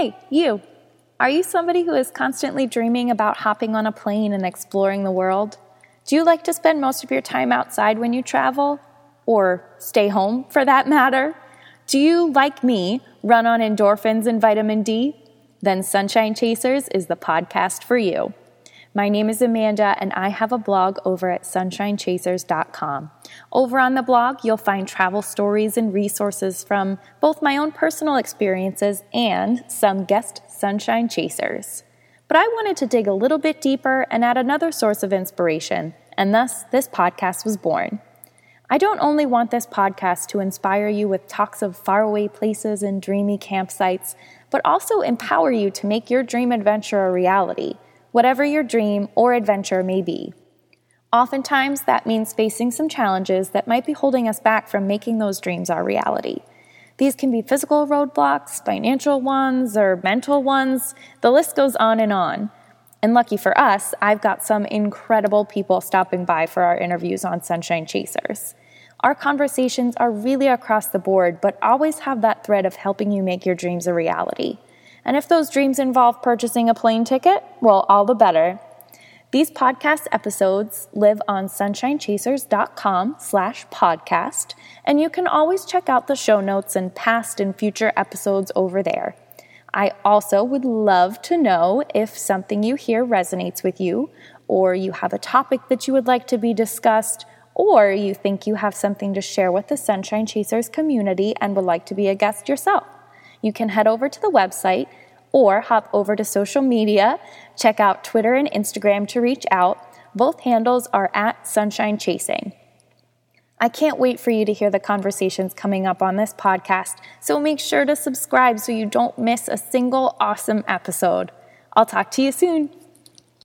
Hey, you! Are you somebody who is constantly dreaming about hopping on a plane and exploring the world? Do you like to spend most of your time outside when you travel? Or stay home, for that matter? Do you, like me, run on endorphins and vitamin D? Then Sunshine Chasers is the podcast for you. My name is Amanda, and I have a blog over at sunshinechasers.com. Over on the blog, you'll find travel stories and resources from both my own personal experiences and some guest Sunshine Chasers. But I wanted to dig a little bit deeper and add another source of inspiration, and thus this podcast was born. I don't only want this podcast to inspire you with talks of faraway places and dreamy campsites, but also empower you to make your dream adventure a reality whatever your dream or adventure may be. Oftentimes, that means facing some challenges that might be holding us back from making those dreams our reality. These can be physical roadblocks, financial ones, or mental ones. The list goes on and on. And lucky for us, I've got some incredible people stopping by for our interviews on Sunshine Chasers. Our conversations are really across the board, but always have that thread of helping you make your dreams a reality. And if those dreams involve purchasing a plane ticket, well, all the better. These podcast episodes live on sunshinechasers.com slash podcast, and you can always check out the show notes and past and future episodes over there. I also would love to know if something you hear resonates with you, or you have a topic that you would like to be discussed, or you think you have something to share with the Sunshine Chasers community and would like to be a guest yourself you can head over to the website or hop over to social media. Check out Twitter and Instagram to reach out. Both handles are at Sunshine Chasing. I can't wait for you to hear the conversations coming up on this podcast, so make sure to subscribe so you don't miss a single awesome episode. I'll talk to you soon.